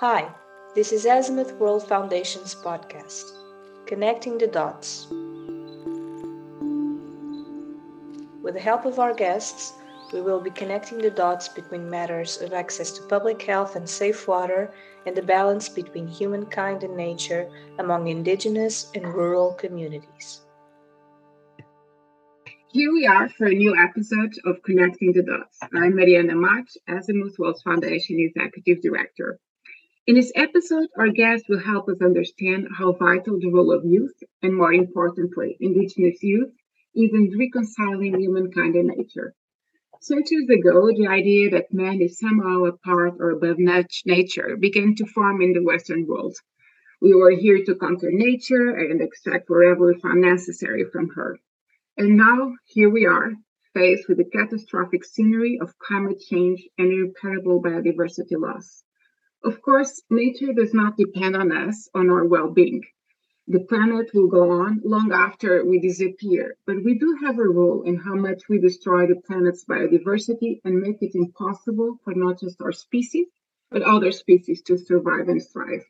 Hi, this is Azimuth World Foundation's podcast, Connecting the Dots. With the help of our guests, we will be connecting the dots between matters of access to public health and safe water and the balance between humankind and nature among indigenous and rural communities. Here we are for a new episode of Connecting the Dots. I'm Mariana Mach, Azimuth World Foundation Executive Director. In this episode, our guest will help us understand how vital the role of youth, and more importantly, Indigenous youth, is in reconciling humankind and nature. Centuries ago, the idea that man is somehow apart or above nature began to form in the Western world. We were here to conquer nature and extract whatever we found necessary from her. And now, here we are, faced with the catastrophic scenery of climate change and irreparable biodiversity loss. Of course, nature does not depend on us, on our well being. The planet will go on long after we disappear, but we do have a role in how much we destroy the planet's biodiversity and make it impossible for not just our species, but other species to survive and thrive.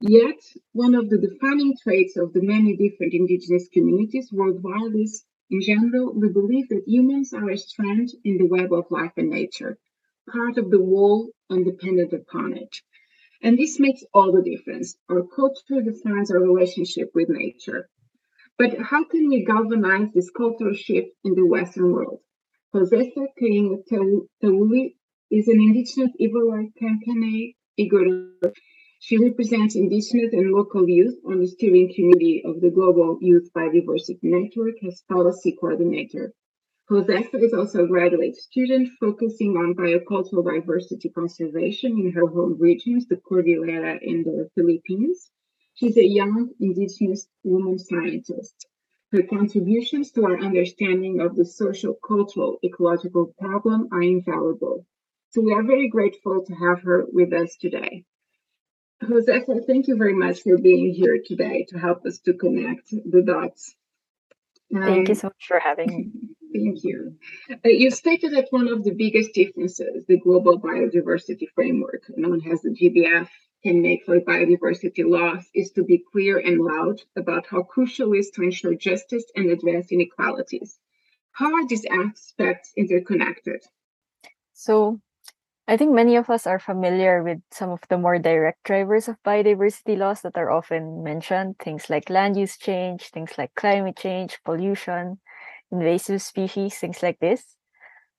Yet, one of the defining traits of the many different indigenous communities worldwide is, in general, the belief that humans are a strand in the web of life and nature, part of the whole and dependent upon it. And this makes all the difference. Our culture defines our relationship with nature. But how can we galvanize this cultural shift in the Western world? Josefa Cariño Tauli is an indigenous Ibaloi Kankanaey Igorot. She represents indigenous and local youth on the steering committee of the Global Youth Biodiversity Network as policy coordinator. Josefa is also a graduate student focusing on biocultural diversity conservation in her home regions, the Cordillera in the Philippines. She's a young indigenous woman scientist. Her contributions to our understanding of the social, cultural, ecological problem are invaluable. So we are very grateful to have her with us today. Josefa, thank you very much for being here today to help us to connect the dots. Um, thank you so much for having me. Thank you. Uh, you stated that one of the biggest differences the Global Biodiversity Framework, known as the GBF, can make for biodiversity loss is to be clear and loud about how crucial it is to ensure justice and address inequalities. How are these aspects interconnected? So, I think many of us are familiar with some of the more direct drivers of biodiversity loss that are often mentioned, things like land use change, things like climate change, pollution, invasive species, things like this.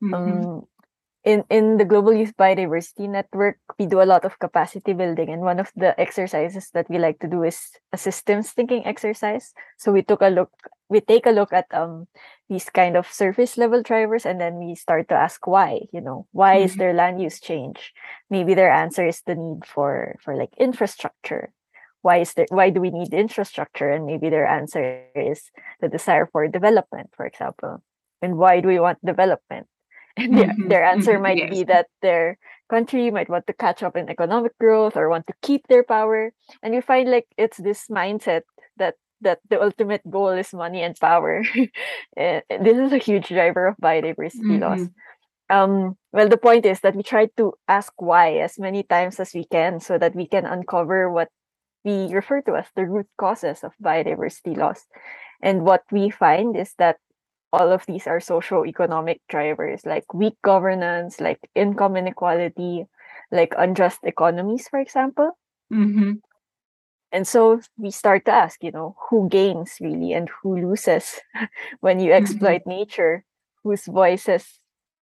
Mm-hmm. Um, in in the global youth biodiversity network we do a lot of capacity building and one of the exercises that we like to do is a systems thinking exercise so we took a look we take a look at um these kind of surface level drivers and then we start to ask why you know why mm-hmm. is there land use change maybe their answer is the need for for like infrastructure why is there why do we need infrastructure and maybe their answer is the desire for development for example and why do we want development and their, mm-hmm. their answer mm-hmm. might yes. be that their country might want to catch up in economic growth or want to keep their power and you find like it's this mindset that that the ultimate goal is money and power eh, this is a huge driver of biodiversity mm-hmm. loss um well the point is that we try to ask why as many times as we can so that we can uncover what we refer to as the root causes of biodiversity loss and what we find is that all of these are socio-economic drivers like weak governance like income inequality like unjust economies for example mm-hmm. and so we start to ask you know who gains really and who loses when you mm-hmm. exploit mm-hmm. nature whose voices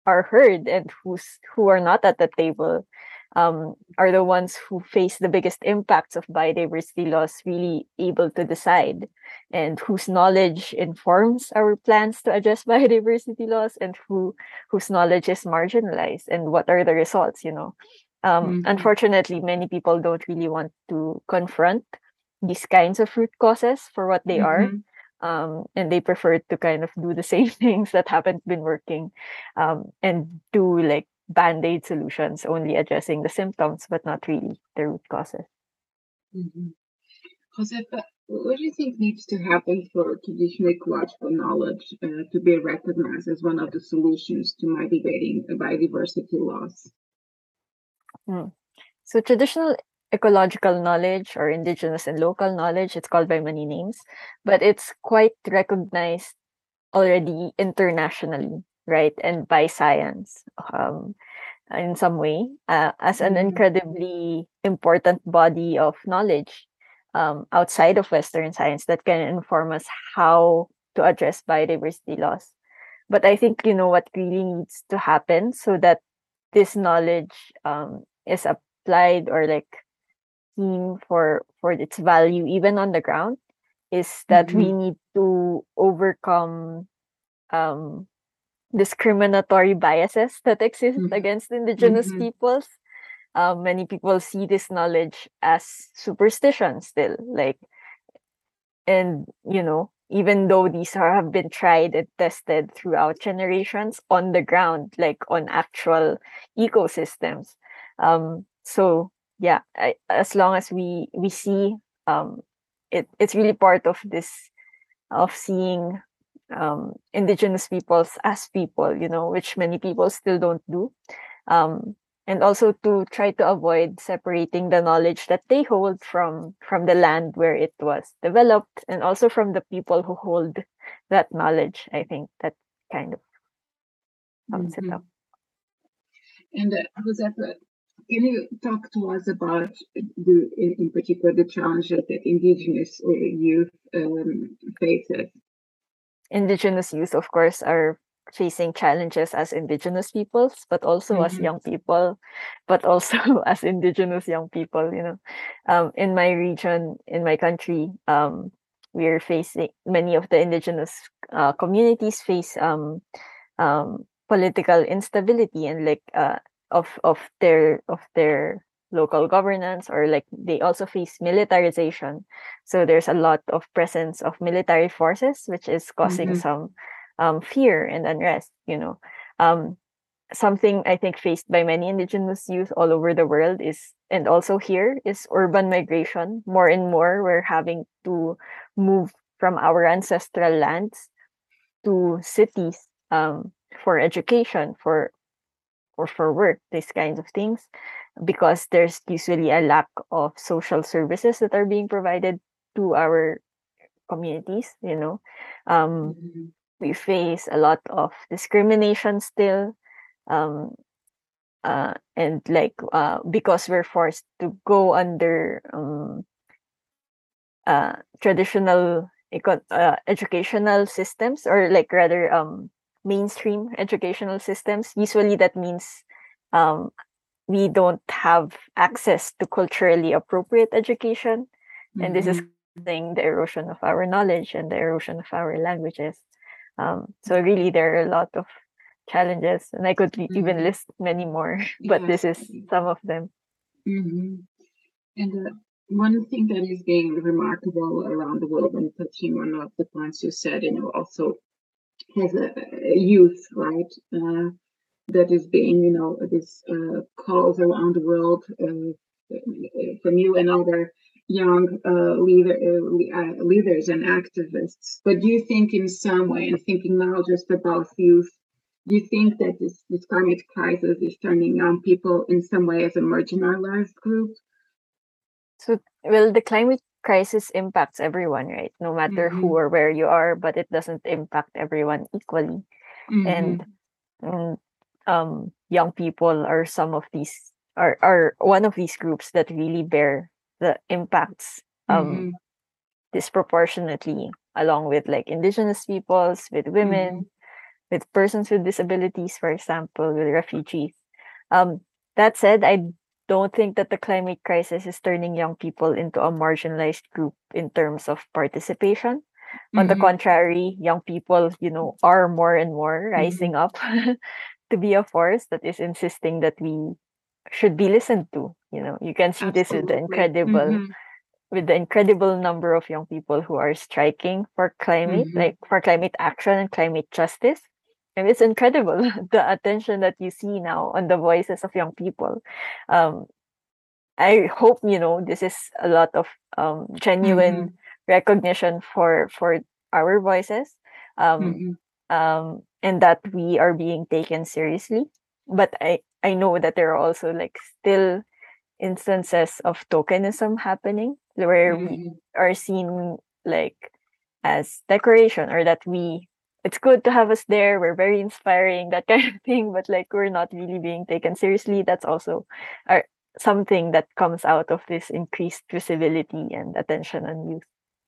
are heard and who's who are not at the table um, are the ones who face the biggest impacts of biodiversity loss really able to decide and whose knowledge informs our plans to address biodiversity loss and who whose knowledge is marginalized and what are the results you know um, mm-hmm. unfortunately many people don't really want to confront these kinds of root causes for what they mm-hmm. are um, and they prefer to kind of do the same things that haven't been working um, and do like band-aid solutions only addressing the symptoms but not really the root causes mm-hmm. Josefa, what do you think needs to happen for traditional ecological knowledge uh, to be recognized as one of the solutions to mitigating biodiversity loss? Hmm. So traditional ecological knowledge or indigenous and local knowledge. It's called by many names, but it's quite recognized already internationally, right? And by science um, in some way uh, as an Mhm. incredibly important body of knowledge um, outside of Western science that can inform us how to address biodiversity loss. But I think, you know, what really needs to happen so that this knowledge um, is applied or like seen for for its value even on the ground is that we need to overcome um discriminatory biases that exist Mhm. against indigenous Mhm. peoples um, many people see this knowledge as superstition still like and you know even though these are, have been tried and tested throughout generations on the ground like on actual ecosystems um so yeah I, as long as we we see um it it's really part of this of seeing um indigenous peoples as people you know which many people still don't do um and also to try to avoid separating the knowledge that they hold from from the land where it was developed and also from the people who hold that knowledge i think that kind of sums it Mhm. up And uh, Josefa, can you talk to us about the, in, in particular, the challenges that indigenous uh, youth um, faces? Indigenous youth of course are facing challenges as indigenous peoples but also as Mhm. young people but also as indigenous young people you know um, in my region in my country um, we're facing many of the indigenous uh, communities face um, um, political instability and like uh, of of their of their local governance or like they also face militarization. So there's a lot of presence of military forces which is causing Mhm. some um, fear and unrest you know. Um, something i think faced by many indigenous youth all over the world is and also here is urban migration. More and more we're having to move from our ancestral lands to cities um, for education for or for work these kinds of things because there's usually a lack of social services that are being provided to our communities you know um, Mhm. we face a lot of discrimination still um, uh, and like uh, because we're forced to go under um, uh, traditional eco- uh, educational systems or like rather um, mainstream educational systems usually that means um, we don't have access to culturally appropriate education and this is Mhm. causing the erosion of our knowledge and the erosion of our languages um, so really there are a lot of challenges and i could e- even list many more but this is some of them Mhm. And uh, one thing that is being remarkable around the world, and touching on one of the points you said, you know, also has a, a youth, right? Uh, that is being, you know, this uh, calls around the world uh, from you and other young uh, leader, uh, uh, leaders and activists. But do you think, in some way, and thinking now just about youth, do you think that this, this climate crisis is turning young people in some way as a marginalized group? so well the climate crisis impacts everyone right no matter Mhm. who or where you are but it doesn't impact everyone equally and mm, um, young people are some of these are, are one of these groups that really bear the impacts um, Mhm. disproportionately along with like indigenous peoples with women with persons with disabilities for example with refugees. Um, that said i don't think that the climate crisis is turning young people into a marginalized group in terms of participation. On the Mhm. contrary young people you know are more and more rising up to be a force that is insisting that we should be listened to you know you can see this with the Absolutely. incredible Mhm. with the incredible number of young people who are striking for climate Mhm. like for climate action and climate justice and it's incredible the attention that you see now on the voices of young people um i hope you know this is a lot of um genuine Mhm. recognition for for our voices um Mhm. Um and that we are being taken seriously. But i i know that there are also like still instances of tokenism happening where we Mhm. are seen like as decoration or that we it's good to have us there we're very inspiring that kind of thing but like we're not really being taken seriously. That's also uh, something that comes out of this increased visibility and attention on youth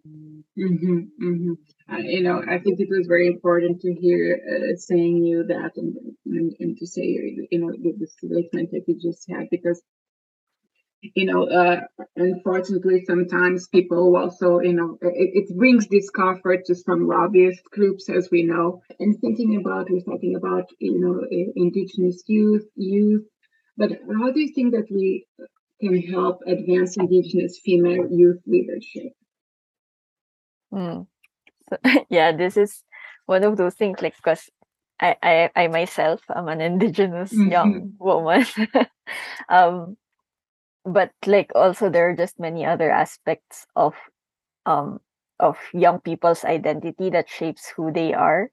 Mm-hmm, mm-hmm. Uh, you know, I think it was very important to hear uh, saying you that and, and, and to say, you know, the, the statement that you just had, because, you know, uh, unfortunately, sometimes people also, you know, it, it brings discomfort to some lobbyist groups, as we know. And thinking about, we're talking about, you know, indigenous youth, youth, but how do you think that we can help advance indigenous female youth leadership? Mm. So, yeah, this is one of those things like because I, I I myself am an indigenous Mhm. young woman. um but like also there are just many other aspects of um of young people's identity that shapes who they are.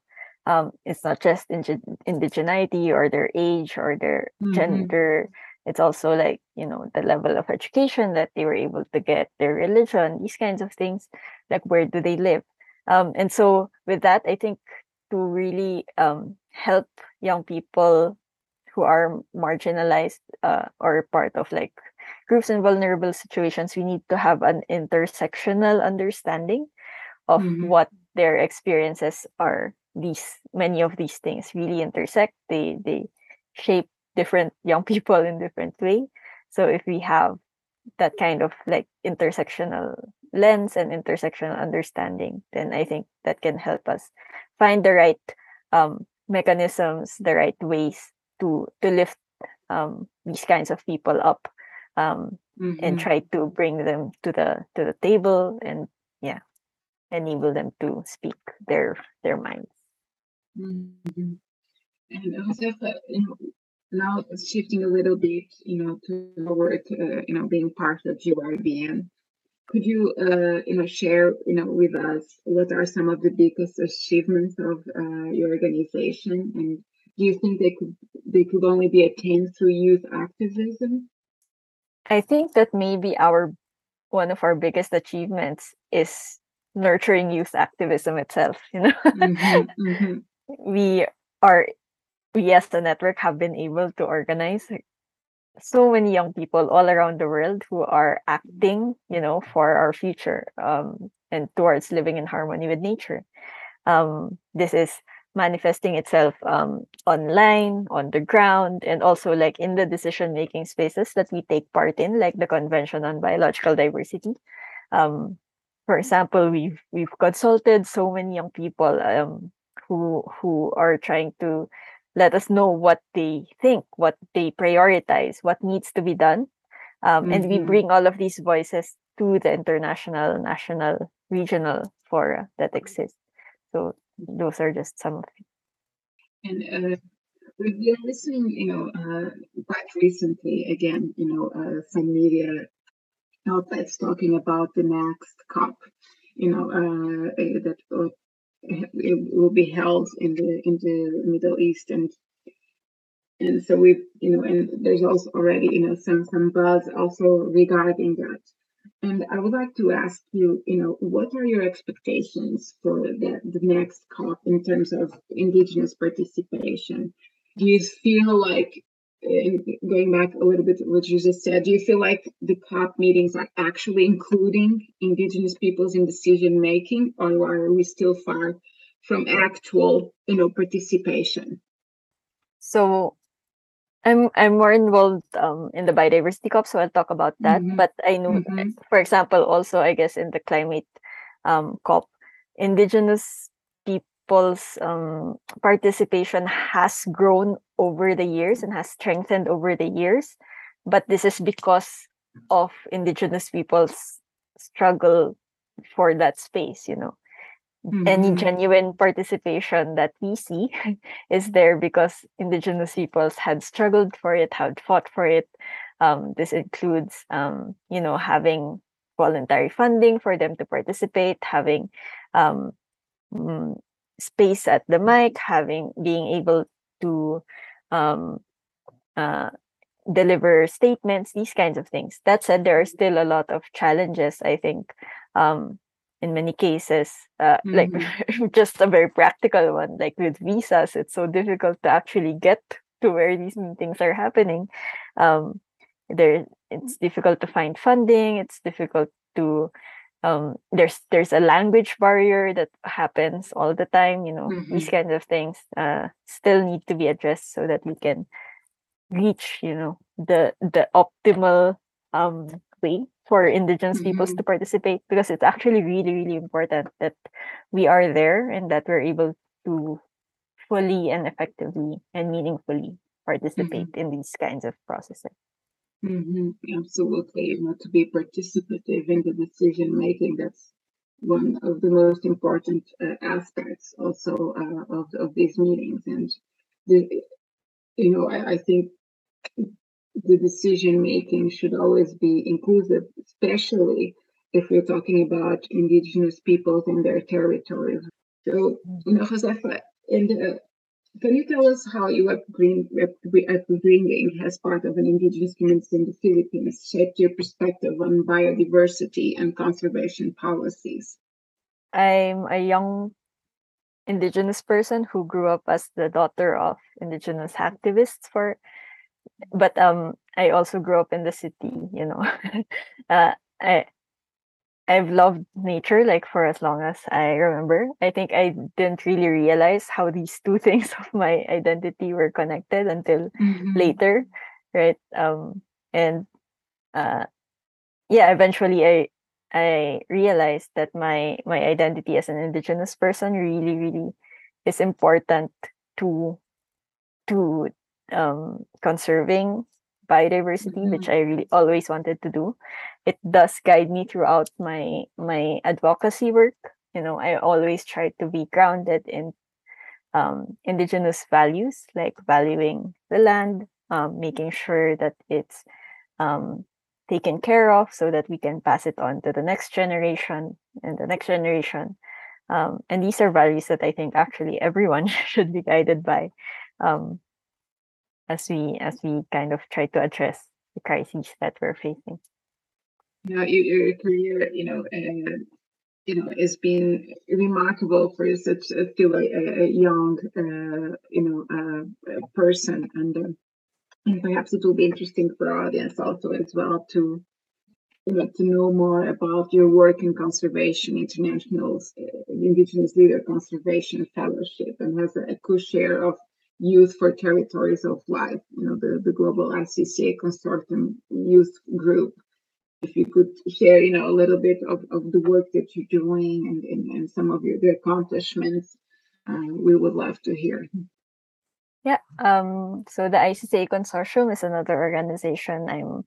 Um it's not just indi- indigeneity or their age or their Mhm. gender. It's also like, you know, the level of education that they were able to get, their religion, these kinds of things like where do they live um, and so with that i think to really um, help young people who are marginalized uh, or part of like groups in vulnerable situations we need to have an intersectional understanding of Mhm. what their experiences are these many of these things really intersect they they shape different young people in different way so if we have that kind of like intersectional lens and intersectional understanding, then I think that can help us find the right um, mechanisms, the right ways to to lift um, these kinds of people up um, and Mhm. try to bring them to the to the table and yeah, enable them to speak their their minds. Mhm. And Josefa, uh, you know, now shifting a little bit, you know, toward, uh, you know, being part of GYBN, could you, uh, you know, share, you know, with us what are some of the biggest achievements of uh, your organization, and do you think they could they could only be attained through youth activism? I think that maybe our one of our biggest achievements is nurturing youth activism itself. You know, Mhm, mhm, we are we as the network have been able to organize so many young people all around the world who are acting you know for our future um, and towards living in harmony with nature. Um, this is manifesting itself um, online on the ground and also like in the decision making spaces that we take part in like the convention on biological diversity. Um, for example we've we've consulted so many young people um, who who are trying to let us know what they think what they prioritize what needs to be done um, and we mhm. bring all of these voices to the international national regional fora that exist so those are just some of it. And uh, we've been listening, you know, uh, quite recently, again, you know, uh, some media outlets talking about the next COP, you know, uh, uh, that will, it will be held in the in the Middle East, and and so we, you know, and there's also already, you know, some some buzz also regarding that. And I would like to ask you, you know, what are your expectations for the, the next COP in terms of Indigenous participation? Do you feel like, going back a little bit to what you just said, do you feel like the COP meetings are actually including Indigenous peoples in decision making, or are we still far from actual, you know, participation? so I'm I'm more involved um in the biodiversity COP, so I'll talk about that. Mhm, But I know, mhm, for example, also I guess in the climate um COP, indigenous people's um participation has grown over the years and has strengthened over the years. But this is because of indigenous people's struggle for that space, you know any mhm, genuine participation that we see is there because indigenous peoples had struggled for it, had fought for it. Um, this includes, um, you know, having voluntary funding for them to participate, having um, mm, space at the mic, having being able to um, uh, deliver statements, these kinds of things. That said, there are still a lot of challenges, I think, um, in many cases, uh, mm-hmm. like just a very practical one, like with visas, it's so difficult to actually get to where these meetings are happening. Um, there, it's difficult to find funding. It's difficult to um, there's there's a language barrier that happens all the time. You know, mm-hmm. these kinds of things uh, still need to be addressed so that we can reach you know the the optimal um, way for indigenous mm-hmm. peoples to participate because it's actually really really important that we are there and that we're able to fully and effectively and meaningfully participate mm-hmm. in these kinds of processes mm-hmm. absolutely you know to be participative in the decision making that's one of the most important uh, aspects also uh, of, of these meetings and the, you know I, I think the decision making should always be inclusive, especially if we're talking about indigenous peoples in their territories. So, you know, Josefa, and uh, can you tell us how your upbringing as part of an indigenous community in the Philippines shaped your perspective on biodiversity and conservation policies? I'm a young indigenous person who grew up as the daughter of indigenous activists for but um I also grew up in the city, you know. uh, I I've loved nature like for as long as I remember. I think I didn't really realize how these two things of my identity were connected until mm-hmm. later, right? Um and uh yeah, eventually I I realized that my my identity as an indigenous person really really is important to to um, conserving biodiversity, mm-hmm. which I really always wanted to do. It does guide me throughout my my advocacy work. You know, I always try to be grounded in um, indigenous values, like valuing the land, um, making sure that it's um, taken care of, so that we can pass it on to the next generation and the next generation. Um, and these are values that I think actually everyone should be guided by. Um, as we as we kind of try to address the crises that we're facing. Yeah, your career, you know, uh, you know, has been remarkable for such a, still a, a young, uh, you know, uh, person, and uh, and perhaps it will be interesting for our audience also as well to you know, to know more about your work in conservation, international uh, Indigenous Leader Conservation Fellowship, and has a, co-share of Youth for Territories of Life, you know, the, the global ICCA consortium youth group. If you could share, you know, a little bit of, of the work that you're doing and, and, and some of your the accomplishments, uh, we would love to hear. Yeah. Um, so the ICCA consortium is another organization I'm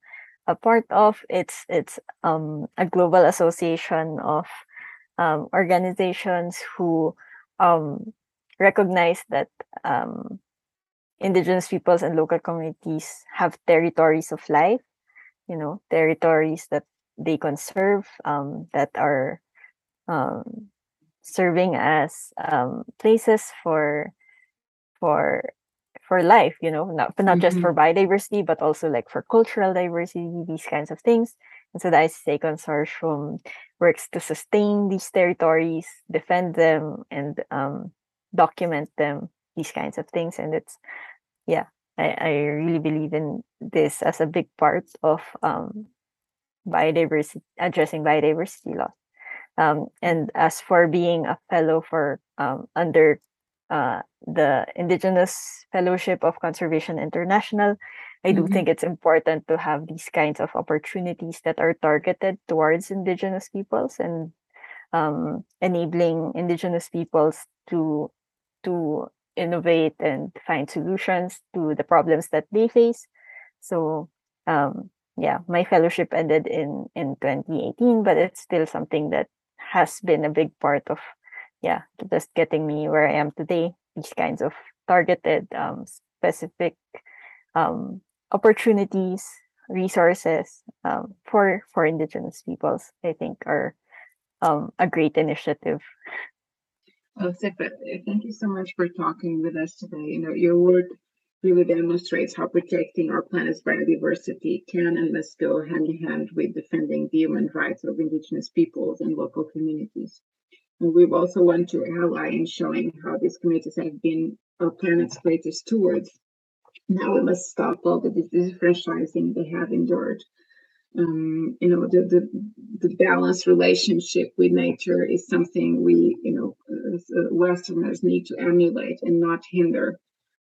a part of. It's it's um, a global association of um, organizations who um, recognize that um, indigenous peoples and local communities have territories of life, you know, territories that they conserve um, that are um, serving as um, places for for for life, you know, not not mm-hmm. just for biodiversity, but also like for cultural diversity, these kinds of things. And so the ICCA consortium works to sustain these territories, defend them, and um, document them these kinds of things and it's yeah i, I really believe in this as a big part of um, biodiversity addressing biodiversity loss um, and as for being a fellow for um, under uh, the indigenous fellowship of conservation international i do mm-hmm. think it's important to have these kinds of opportunities that are targeted towards indigenous peoples and um, enabling indigenous peoples to to innovate and find solutions to the problems that they face. So um, yeah, my fellowship ended in in 2018, but it's still something that has been a big part of yeah, just getting me where I am today. These kinds of targeted, um, specific um, opportunities, resources um, for for Indigenous peoples, I think, are um, a great initiative. Oh, Sefa, thank you so much for talking with us today. You know, your work really demonstrates how protecting our planet's biodiversity can and must go hand in hand with defending the human rights of indigenous peoples and local communities. And we also want to ally in showing how these communities have been our planet's greatest stewards. Now we must stop all the disenfranchising they have endured. Um, you know, the, the, the balanced relationship with nature is something we, you know, uh, Westerners need to emulate and not hinder.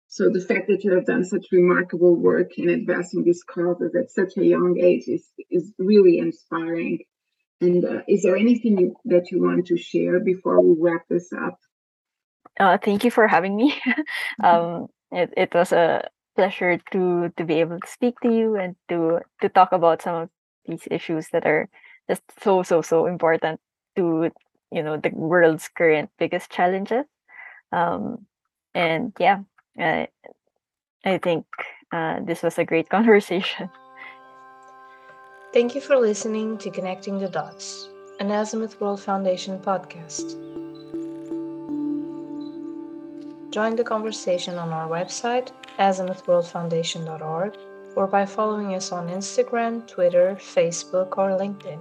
So the fact that you have done such remarkable work in advancing these causes at such a young age is is really inspiring. And uh, is there anything you, that you want to share before we wrap this up? Uh, thank you for having me. Mm-hmm. um, it, it was a pleasure to to be able to speak to you and to to talk about some of these issues that are just so so so important to you know the world's current biggest challenges. Um, and yeah, I, I think uh, this was a great conversation. Thank you for listening to Connecting the Dots, an Azimuth World Foundation podcast. Join the conversation on our website, azimuthworldfoundation.org, or by following us on Instagram, Twitter, Facebook, or LinkedIn.